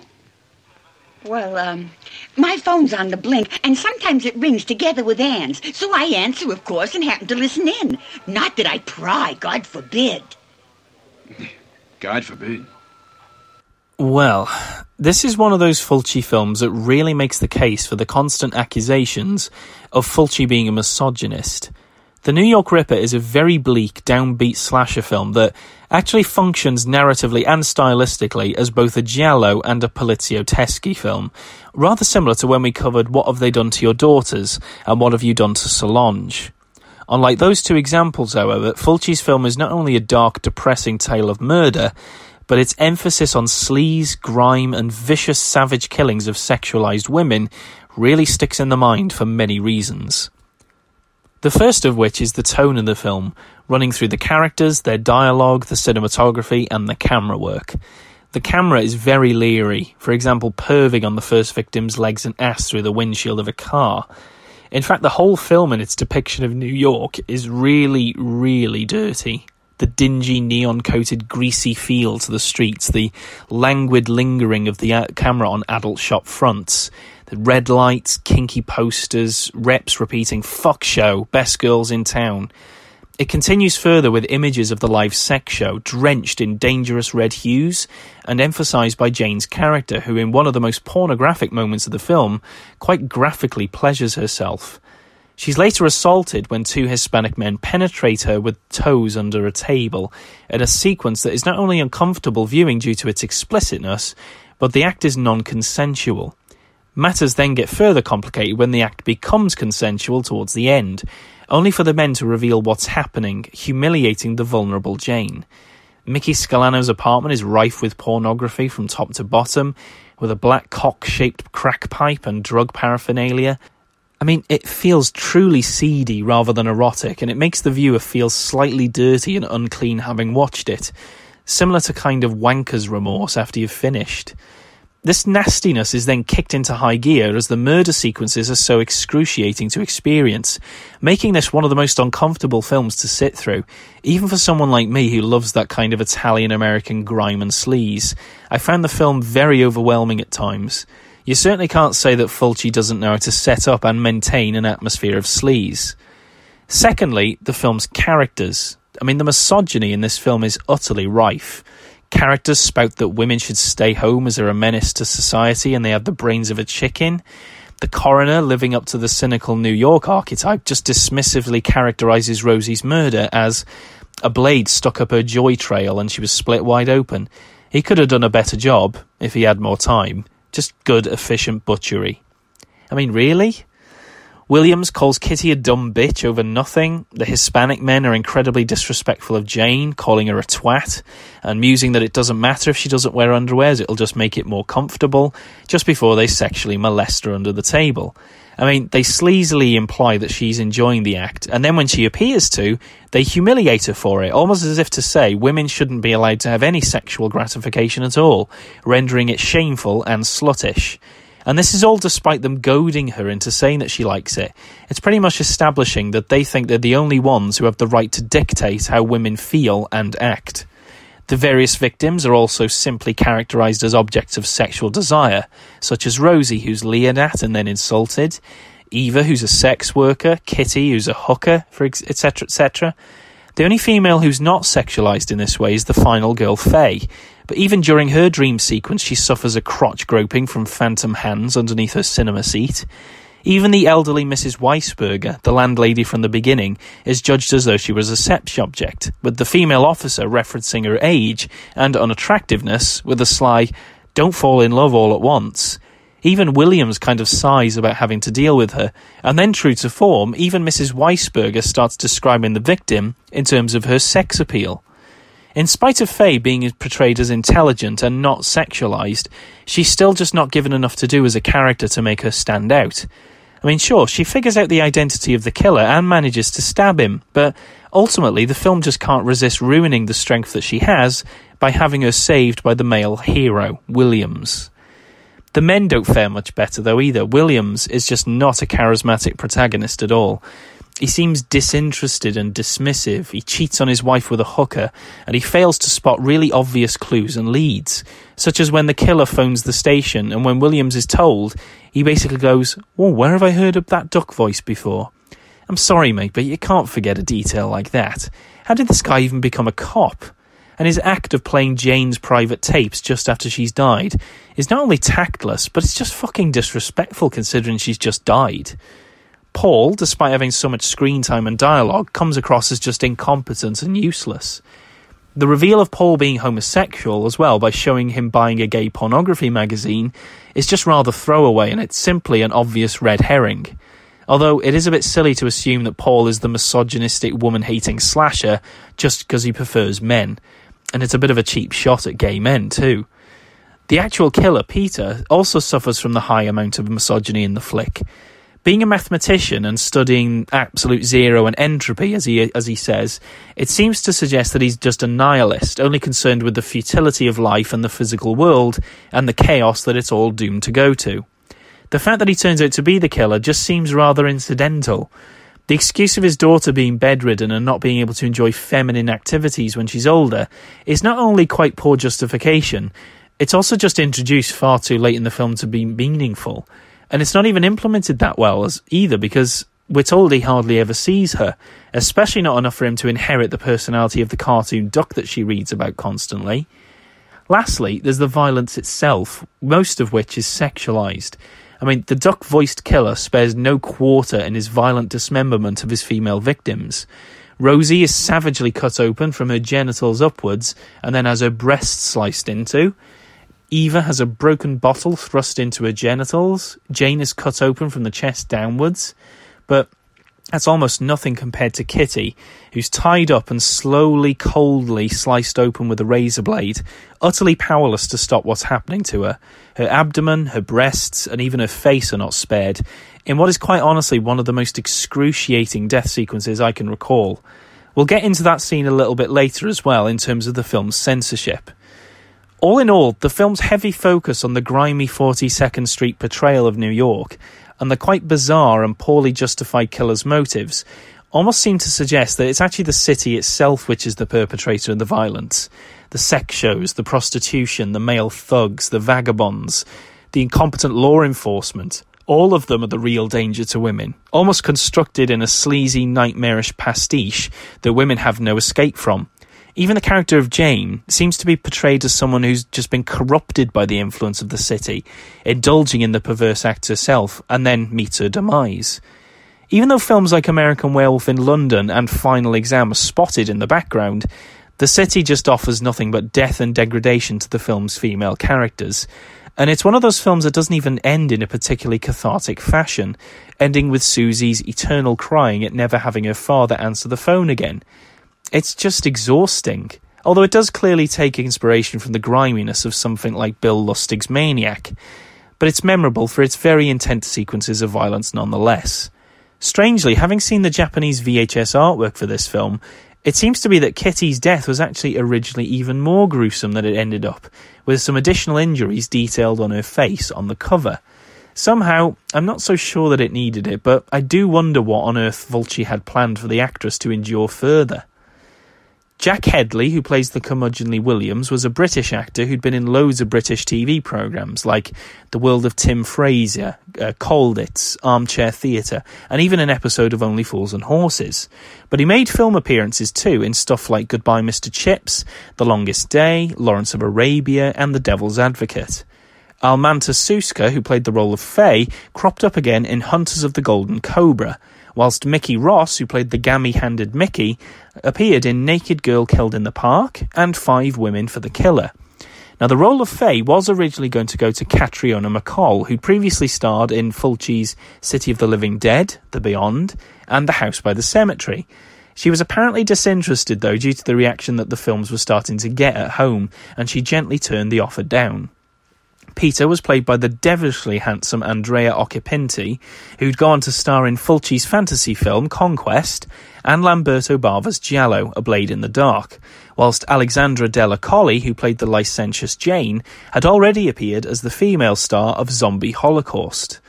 Well, um, my phone's on the blink, and sometimes it rings together with Ann's. So I answer, of course, and happen to listen in. Not that I pry, God forbid. God forbid. Well, this is one of those Fulci films that really makes the case for the constant accusations of Fulci being a misogynist. The New York Ripper is a very bleak, downbeat slasher film that actually functions narratively and stylistically as both a giallo and a Poliziotteschi film, rather similar to when we covered What Have They Done to Your Daughters and What Have You Done to Solange. Unlike those two examples, however, Fulci's film is not only a dark, depressing tale of murder, but its emphasis on sleaze, grime, and vicious, savage killings of sexualized women really sticks in the mind for many reasons. The first of which is the tone of the film, running through the characters, their dialogue, the cinematography, and the camera work. The camera is very leery, for example, perving on the first victim's legs and ass through the windshield of a car. In fact, the whole film and its depiction of New York is really, really dirty. The dingy, neon coated, greasy feel to the streets, the languid lingering of the uh, camera on adult shop fronts, the red lights, kinky posters, reps repeating fuck show, best girls in town. It continues further with images of the live sex show, drenched in dangerous red hues, and emphasised by Jane's character, who, in one of the most pornographic moments of the film, quite graphically pleasures herself. She's later assaulted when two Hispanic men penetrate her with toes under a table, in a sequence that is not only uncomfortable viewing due to its explicitness, but the act is non consensual. Matters then get further complicated when the act becomes consensual towards the end, only for the men to reveal what's happening, humiliating the vulnerable Jane. Mickey Scalano's apartment is rife with pornography from top to bottom, with a black cock shaped crack pipe and drug paraphernalia. I mean, it feels truly seedy rather than erotic, and it makes the viewer feel slightly dirty and unclean having watched it, similar to kind of wanker's remorse after you've finished. This nastiness is then kicked into high gear as the murder sequences are so excruciating to experience, making this one of the most uncomfortable films to sit through, even for someone like me who loves that kind of Italian American grime and sleaze. I found the film very overwhelming at times. You certainly can't say that Fulci doesn't know how to set up and maintain an atmosphere of sleaze. Secondly, the film's characters. I mean, the misogyny in this film is utterly rife. Characters spout that women should stay home as they're a menace to society and they have the brains of a chicken. The coroner, living up to the cynical New York archetype, just dismissively characterizes Rosie's murder as a blade stuck up her joy trail and she was split wide open. He could have done a better job, if he had more time, Just good, efficient butchery. I mean, really? Williams calls Kitty a dumb bitch over nothing. The Hispanic men are incredibly disrespectful of Jane, calling her a twat, and musing that it doesn't matter if she doesn't wear underwears, it'll just make it more comfortable, just before they sexually molest her under the table. I mean, they sleazily imply that she's enjoying the act, and then when she appears to, they humiliate her for it, almost as if to say women shouldn't be allowed to have any sexual gratification at all, rendering it shameful and sluttish. And this is all despite them goading her into saying that she likes it. It's pretty much establishing that they think they're the only ones who have the right to dictate how women feel and act. The various victims are also simply characterized as objects of sexual desire, such as Rosie, who's leered at and then insulted, Eva, who's a sex worker, Kitty, who's a hooker, etc., etc. The only female who's not sexualized in this way is the final girl, Faye, but even during her dream sequence, she suffers a crotch groping from phantom hands underneath her cinema seat. Even the elderly Mrs. Weisberger, the landlady from the beginning, is judged as though she was a sex object, with the female officer referencing her age and unattractiveness with a sly, don't fall in love all at once. Even Williams kind of sighs about having to deal with her, and then, true to form, even Mrs. Weisberger starts describing the victim in terms of her sex appeal. In spite of Faye being portrayed as intelligent and not sexualized, she's still just not given enough to do as a character to make her stand out. I mean, sure, she figures out the identity of the killer and manages to stab him, but ultimately the film just can't resist ruining the strength that she has by having her saved by the male hero, Williams. The men don't fare much better though either. Williams is just not a charismatic protagonist at all. He seems disinterested and dismissive. He cheats on his wife with a hooker, and he fails to spot really obvious clues and leads, such as when the killer phones the station, and when Williams is told, he basically goes, Well, where have I heard of that duck voice before? I'm sorry, mate, but you can't forget a detail like that. How did this guy even become a cop? And his act of playing Jane's private tapes just after she's died is not only tactless, but it's just fucking disrespectful considering she's just died. Paul, despite having so much screen time and dialogue, comes across as just incompetent and useless. The reveal of Paul being homosexual as well by showing him buying a gay pornography magazine is just rather throwaway and it's simply an obvious red herring. Although it is a bit silly to assume that Paul is the misogynistic woman hating slasher just because he prefers men. And it's a bit of a cheap shot at gay men too. The actual killer, Peter, also suffers from the high amount of misogyny in the flick. Being a mathematician and studying absolute zero and entropy, as he as he says, it seems to suggest that he's just a nihilist, only concerned with the futility of life and the physical world and the chaos that it's all doomed to go to. The fact that he turns out to be the killer just seems rather incidental. The excuse of his daughter being bedridden and not being able to enjoy feminine activities when she's older is not only quite poor justification, it's also just introduced far too late in the film to be meaningful. And it's not even implemented that well as either because we're told he hardly ever sees her, especially not enough for him to inherit the personality of the cartoon duck that she reads about constantly. Lastly, there's the violence itself, most of which is sexualized. I mean, the duck voiced killer spares no quarter in his violent dismemberment of his female victims. Rosie is savagely cut open from her genitals upwards and then has her breasts sliced into. Eva has a broken bottle thrust into her genitals. Jane is cut open from the chest downwards. But that's almost nothing compared to Kitty, who's tied up and slowly, coldly sliced open with a razor blade, utterly powerless to stop what's happening to her. Her abdomen, her breasts, and even her face are not spared, in what is quite honestly one of the most excruciating death sequences I can recall. We'll get into that scene a little bit later as well in terms of the film's censorship. All in all, the film's heavy focus on the grimy 42nd Street portrayal of New York and the quite bizarre and poorly justified killer's motives almost seem to suggest that it's actually the city itself which is the perpetrator of the violence. The sex shows, the prostitution, the male thugs, the vagabonds, the incompetent law enforcement. All of them are the real danger to women, almost constructed in a sleazy, nightmarish pastiche that women have no escape from. Even the character of Jane seems to be portrayed as someone who's just been corrupted by the influence of the city, indulging in the perverse acts herself, and then meets her demise. Even though films like American Werewolf in London and Final Exam are spotted in the background, The city just offers nothing but death and degradation to the film's female characters. And it's one of those films that doesn't even end in a particularly cathartic fashion, ending with Susie's eternal crying at never having her father answer the phone again. It's just exhausting. Although it does clearly take inspiration from the griminess of something like Bill Lustig's Maniac, but it's memorable for its very intense sequences of violence nonetheless. Strangely, having seen the Japanese VHS artwork for this film, it seems to be that Kitty's death was actually originally even more gruesome than it ended up, with some additional injuries detailed on her face on the cover. Somehow, I'm not so sure that it needed it, but I do wonder what on earth Fulci had planned for the actress to endure further. Jack Hedley, who plays the curmudgeonly Williams, was a British actor who'd been in loads of British TV programmes like The World of Tim Frazer, uh, Colditz, Armchair Theatre, and even an episode of Only Fools and Horses. But he made film appearances too in stuff like Goodbye Mr. Chips, The Longest Day, Lawrence of Arabia, and The Devil's Advocate. Almanta Suska, who played the role of Faye, cropped up again in Hunters of the Golden Cobra, whilst Mickey Ross, who played the gammy handed Mickey, appeared in Naked Girl Killed in the Park and Five Women for the Killer. Now, the role of Faye was originally going to go to Catriona MacColl, who'd previously starred in Fulci's City of the Living Dead, The Beyond, and The House by the Cemetery. She was apparently disinterested, though, due to the reaction that the films were starting to get at home, and she gently turned the offer down. Peter was played by the devilishly handsome Andrea Occhipinti, who'd go on to star in Fulci's fantasy film Conquest and Lamberto Bava's Giallo, A Blade in the Dark, whilst Alexandra Delli Colli, who played the licentious Jane, had already appeared as the female star of Zombie Holocaust.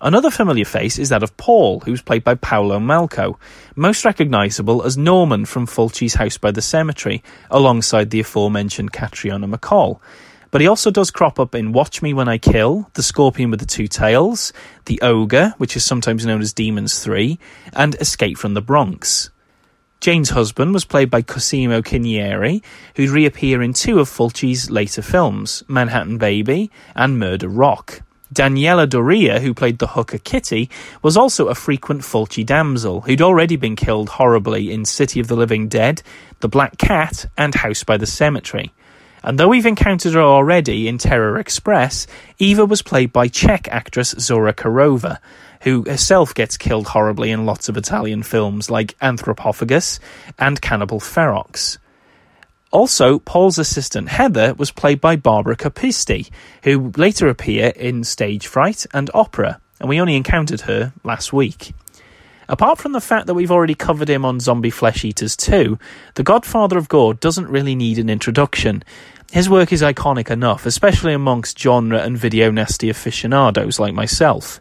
Another familiar face is that of Paul, who's played by Paolo Malco, most recognisable as Norman from Fulci's House by the Cemetery, alongside the aforementioned Catriona MacColl. But he also does crop up in Watch Me When I Kill, The Scorpion with the Two Tails, The Ogre, which is sometimes known as Demons 3, and Escape from the Bronx. Jane's husband was played by Cosimo Cinieri, who'd reappear in two of Fulci's later films, Manhattan Baby and Murder Rock. Daniela Doria, who played the hooker Kitty, was also a frequent Fulci damsel, who'd already been killed horribly in City of the Living Dead, The Black Cat, and House by the Cemetery. And though we've encountered her already in Terror Express, Eva was played by Czech actress Zora Kerova, who herself gets killed horribly in lots of Italian films like Anthropophagus and Cannibal Ferox. Also, Paul's assistant Heather was played by Barbara Cupisti, who later appear in Stage Fright and Opera, and we only encountered her last week. Apart from the fact that we've already covered him on Zombie Flesh Eaters 2, The Godfather of Gore doesn't really need an introduction. His work is iconic enough, especially amongst genre and video nasty aficionados like myself.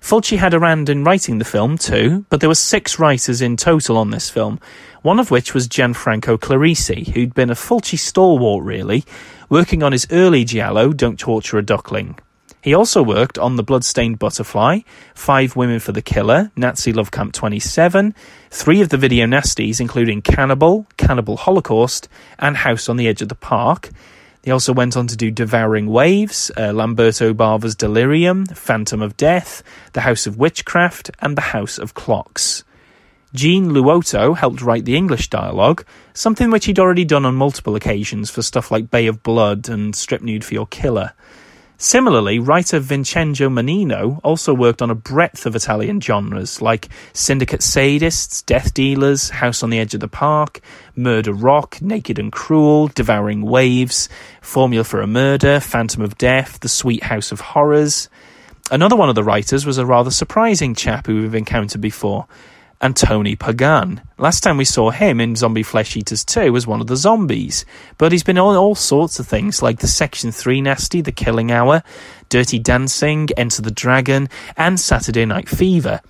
Fulci had a hand in writing the film too, but there were six writers in total on this film, one of which was Gianfranco Clerici, who'd been a Fulci stalwart really, working on his early giallo, Don't Torture a Duckling. He also worked on The Bloodstained Butterfly, Five Women for the Killer, Nazi Love Camp 27, three of the video nasties, including Cannibal, Cannibal Holocaust, and House on the Edge of the Park. He also went on to do Devouring Waves, uh, Lamberto Bava's Delirium, Phantom of Death, The House of Witchcraft, and The House of Clocks. Gene Luotto helped write the English dialogue, something which he'd already done on multiple occasions for stuff like Bay of Blood and Strip Nude for Your Killer. Similarly, writer Vincenzo Mannino also worked on a breadth of Italian genres like Syndicate Sadists, Death Dealers, House on the Edge of the Park, Murder Rock, Naked and Cruel, Devouring Waves, Formula for a Murder, Phantom of Death, The Sweet House of Horrors. Another one of the writers was a rather surprising chap who we've encountered before, and Tony Pagan. Last time we saw him in Zombie Flesh Eaters 2 was one of the zombies, but he's been on all sorts of things like the Section 3 Nasty, The Killing Hour, Dirty Dancing, Enter the Dragon, and Saturday Night Fever.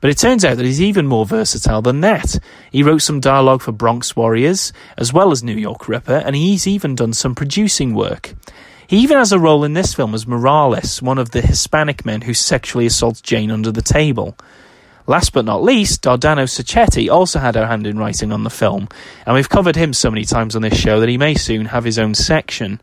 But it turns out that he's even more versatile than that. He wrote some dialogue for Bronx Warriors, as well as New York Ripper, and he's even done some producing work. He even has a role in this film as Morales, one of the Hispanic men who sexually assaults Jane under the table. Last but not least, Dardano Sacchetti also had a hand in writing on the film, and we've covered him so many times on this show that he may soon have his own section.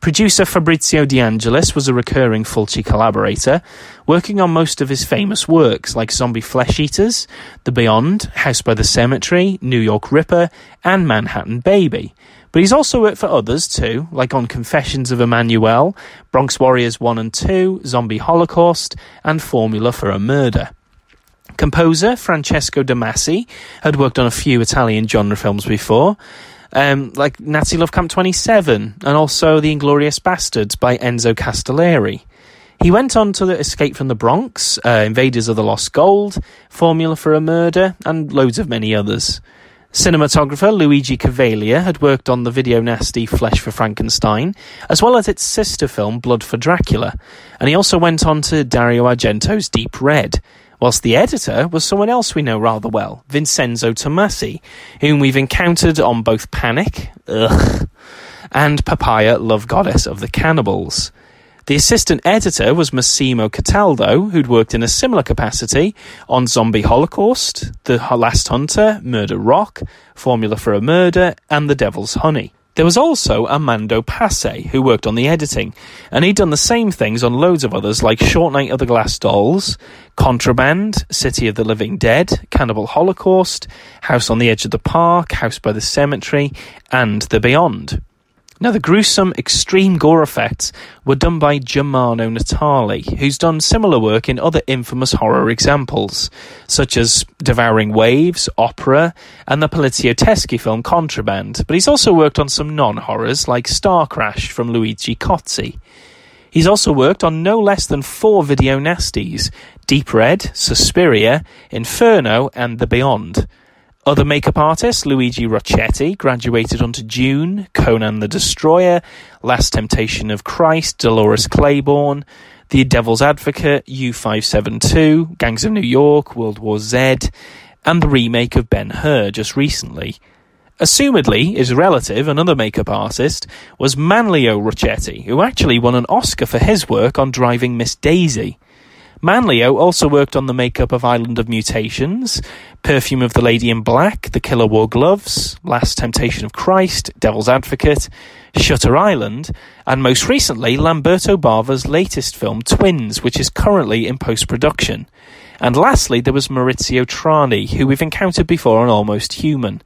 Producer Fabrizio De Angelis was a recurring Fulci collaborator, working on most of his famous works like Zombie Flesh Eaters, The Beyond, House by the Cemetery, New York Ripper, and Manhattan Baby. But he's also worked for others too, like on Confessions of Emmanuel, Bronx Warriors 1 and 2, Zombie Holocaust, and Formula for a Murder. Composer Francesco De Masi had worked on a few Italian genre films before, um, like Nazi Love Camp 27 and also The Inglorious Bastards by Enzo Castellari. He went on to the Escape from the Bronx, uh, Invaders of the Lost Gold, Formula for a Murder, and loads of many others. Cinematographer Luigi Kuveiller had worked on the video nasty Flesh for Frankenstein, as well as its sister film Blood for Dracula, and he also went on to Dario Argento's Deep Red, whilst the editor was someone else we know rather well, Vincenzo Tomassi, whom we've encountered on both Panic, ugh, and Papaya Love Goddess of the Cannibals. The assistant editor was Massimo Cataldo, who'd worked in a similar capacity on Zombie Holocaust, The Last Hunter, Murder Rock, Formula for a Murder, and The Devil's Honey. There was also Armando Passe, who worked on the editing, and he'd done the same things on loads of others like Short Night of the Glass Dolls, Contraband, City of the Living Dead, Cannibal Holocaust, House on the Edge of the Park, House by the Cemetery, and The Beyond. Now, the gruesome, extreme gore effects were done by Germano Natali, who's done similar work in other infamous horror examples, such as Devouring Waves, Opera, and the Poliziotteschi film Contraband, but he's also worked on some non horrors like Star Crash from Luigi Cozzi. He's also worked on no less than four video nasties Deep Red, Suspiria, Inferno, and The Beyond. Other makeup artists, Luigi Rocchetti, graduated onto Dune, Conan the Destroyer, Last Temptation of Christ, Dolores Claiborne, The Devil's Advocate, U572, Gangs of New York, World War Z, and the remake of Ben Hur just recently. Assumedly, his relative, another makeup artist, was Manlio Rocchetti, who actually won an Oscar for his work on Driving Miss Daisy. Manlio also worked on the makeup of Island of Mutations, Perfume of the Lady in Black, The Killer Wore Gloves, Last Temptation of Christ, Devil's Advocate, Shutter Island, and most recently Lamberto Bava's latest film Twins, which is currently in post production. And lastly, there was Maurizio Trani, who we've encountered before on Almost Human.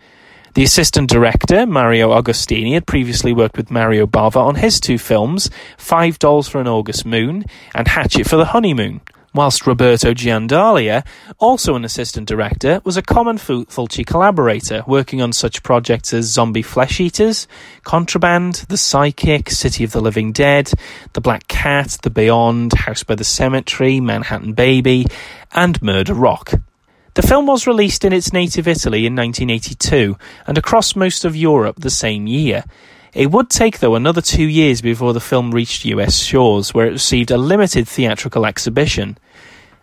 The assistant director, Mario Agostini, had previously worked with Mario Bava on his two films, Five Dolls for an August Moon and Hatchet for the Honeymoon whilst Roberto Giandalia, also an assistant director, was a common Fulci collaborator, working on such projects as Zombie Flesh Eaters, Contraband, The Psychic, City of the Living Dead, The Black Cat, The Beyond, House by the Cemetery, Manhattan Baby, and Murder Rock. The film was released in its native Italy in 1982 and across most of Europe the same year. It would take, though, another two years before the film reached US shores, where it received a limited theatrical exhibition.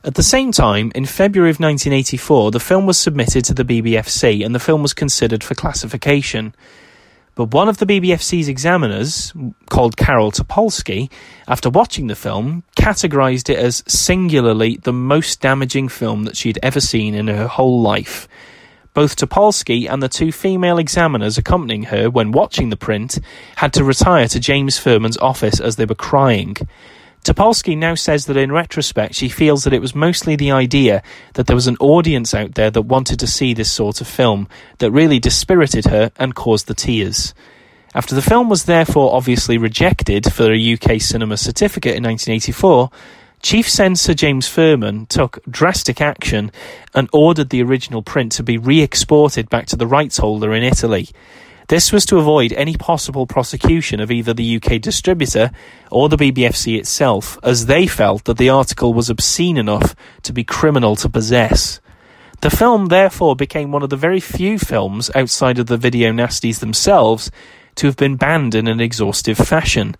At the same time, in February of 1984, the film was submitted to the BBFC and the film was considered for classification. But one of the BBFC's examiners, called Carol Topolski, after watching the film, categorized it as singularly the most damaging film that she'd ever seen in her whole life. Both Topolski and the two female examiners accompanying her when watching the print had to retire to James Ferman's office as they were crying. Topolski now says that in retrospect she feels that it was mostly the idea that there was an audience out there that wanted to see this sort of film that really dispirited her and caused the tears. After the film was therefore obviously rejected for a UK cinema certificate in 1984, Chief Censor James Ferman took drastic action and ordered the original print to be re exported back to the rights holder in Italy. This was to avoid any possible prosecution of either the UK distributor or the BBFC itself, as they felt that the article was obscene enough to be criminal to possess. The film therefore became one of the very few films outside of the video nasties themselves to have been banned in an exhaustive fashion.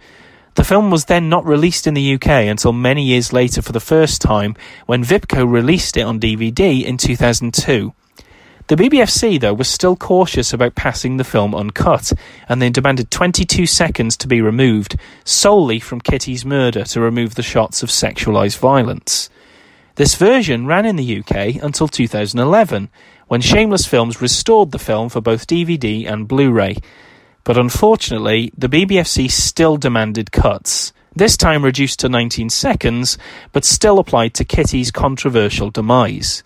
The film was then not released in the UK until many years later for the first time when Vipco released it on DVD in 2002. The BBFC, though, was still cautious about passing the film uncut, and they demanded 22 seconds to be removed, solely from Kitty's murder to remove the shots of sexualised violence. This version ran in the UK until 2011, when Shameless Films restored the film for both DVD and Blu ray. But unfortunately, the BBFC still demanded cuts, this time reduced to 19 seconds, but still applied to Kitty's controversial demise.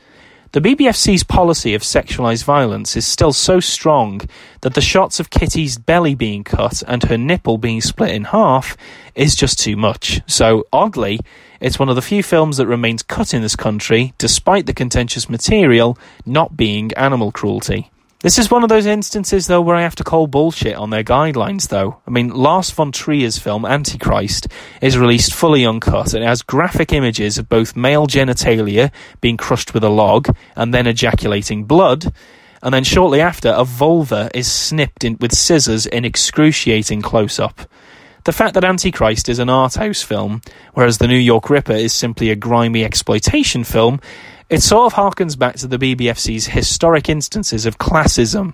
The BBFC's policy of sexualised violence is still so strong that the shots of Kitty's belly being cut and her nipple being split in half is just too much. So, oddly, it's one of the few films that remains cut in this country, despite the contentious material not being animal cruelty. This is one of those instances, though, where I have to call bullshit on their guidelines, though. I mean, Lars von Trier's film Antichrist is released fully uncut and it has graphic images of both male genitalia being crushed with a log and then ejaculating blood. And then shortly after, a vulva is snipped in, with scissors in excruciating close up. The fact that Antichrist is an art house film, whereas The New York Ripper is simply a grimy exploitation film, it sort of harkens back to the BBFC's historic instances of classism,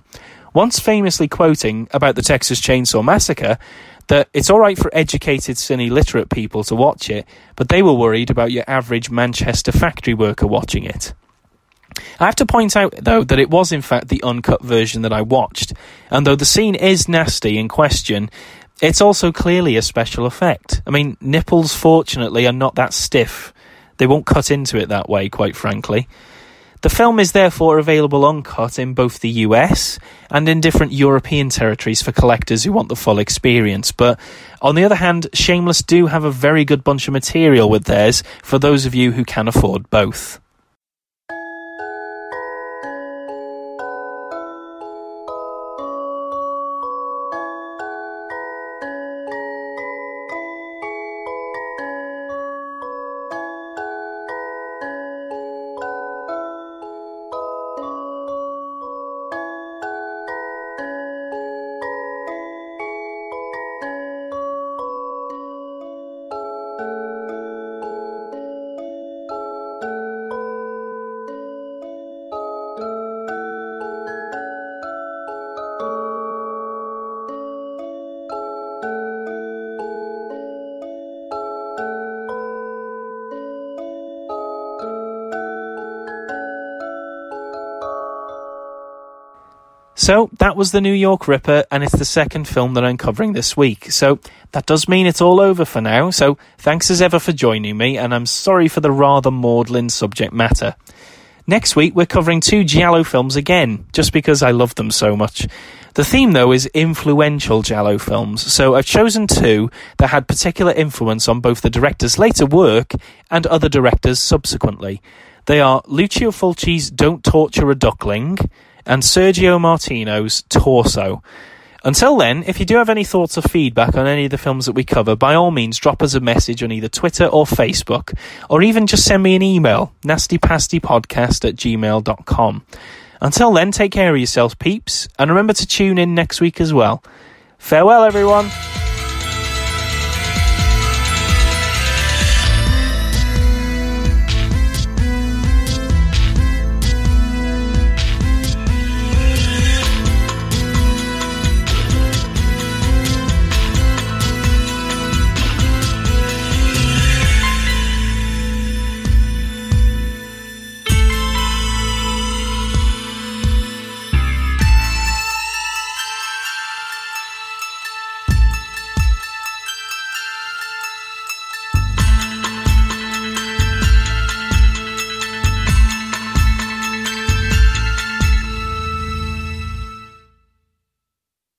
once famously quoting about the Texas Chainsaw Massacre that it's alright for educated, cine literate people to watch it, but they were worried about your average Manchester factory worker watching it. I have to point out, though, that it was in fact the uncut version that I watched, and though the scene is nasty in question, it's also clearly a special effect. I mean, nipples, fortunately, are not that stiff. They won't cut into it that way, quite frankly. The film is therefore available uncut in both the US and in different European territories for collectors who want the full experience. But on the other hand, Shameless do have a very good bunch of material with theirs for those of you who can afford both. So that was the New York Ripper, and it's the second film that I'm covering this week. So that does mean it's all over for now. So thanks as ever for joining me, and I'm sorry for the rather maudlin subject matter. Next week, we're covering two Giallo films again, just because I love them so much. The theme, though, is influential Giallo films, so I've chosen two that had particular influence on both the director's later work and other directors subsequently. They are Lucio Fulci's Don't Torture a Duckling and Sergio Martino's Torso. Until then, if you do have any thoughts or feedback on any of the films that we cover, by all means drop us a message on either Twitter or Facebook, or even just send me an email, nastypastypodcast at gmail.com. Until then, take care of yourselves, peeps, and remember to tune in next week as well. Farewell, everyone!